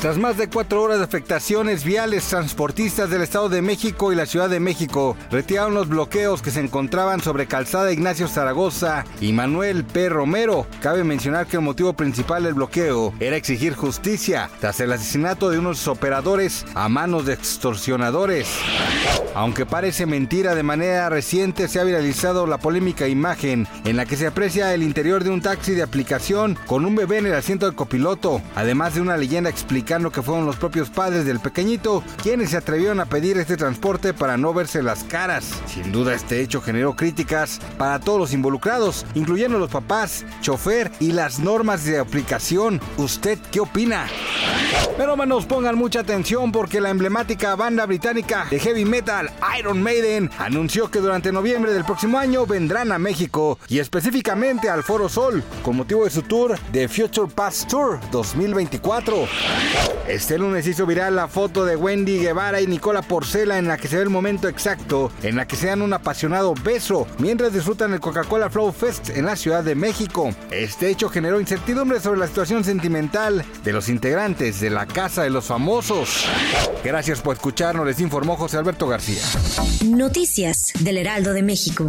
Tras más de cuatro horas de afectaciones viales, transportistas del Estado de México y la Ciudad de México retiraron los bloqueos que se encontraban sobre Calzada Ignacio Zaragoza y Manuel P. Romero. Cabe mencionar que el motivo principal del bloqueo era exigir justicia tras el asesinato de unos operadores a manos de extorsionadores. Aunque parece mentira, de manera reciente se ha viralizado la polémica imagen en la que se aprecia el interior de un taxi de aplicación con un bebé en el asiento del copiloto, además de una leyenda que fueron los propios padres del pequeñito quienes se atrevieron a pedir este transporte para no verse las caras. Sin duda este hecho generó críticas para todos los involucrados, incluyendo los papás, chofer y las normas de aplicación. ¿Usted qué opina? Pero manos, pongan mucha atención porque la emblemática banda británica de heavy metal Iron Maiden anunció que durante noviembre del próximo año vendrán a México y específicamente al Foro Sol con motivo de su tour de Future Past Tour 2024. Este lunes hizo viral la foto de Wendy Guevara y Nicola Porcela en la que se ve el momento exacto en la que se dan un apasionado beso mientras disfrutan el Coca-Cola Flow Fest en la Ciudad de México. Este hecho generó incertidumbre sobre la situación sentimental de los integrantes de la Casa de los Famosos. Gracias por escucharnos, les informó José Alberto García. Noticias del Heraldo de México.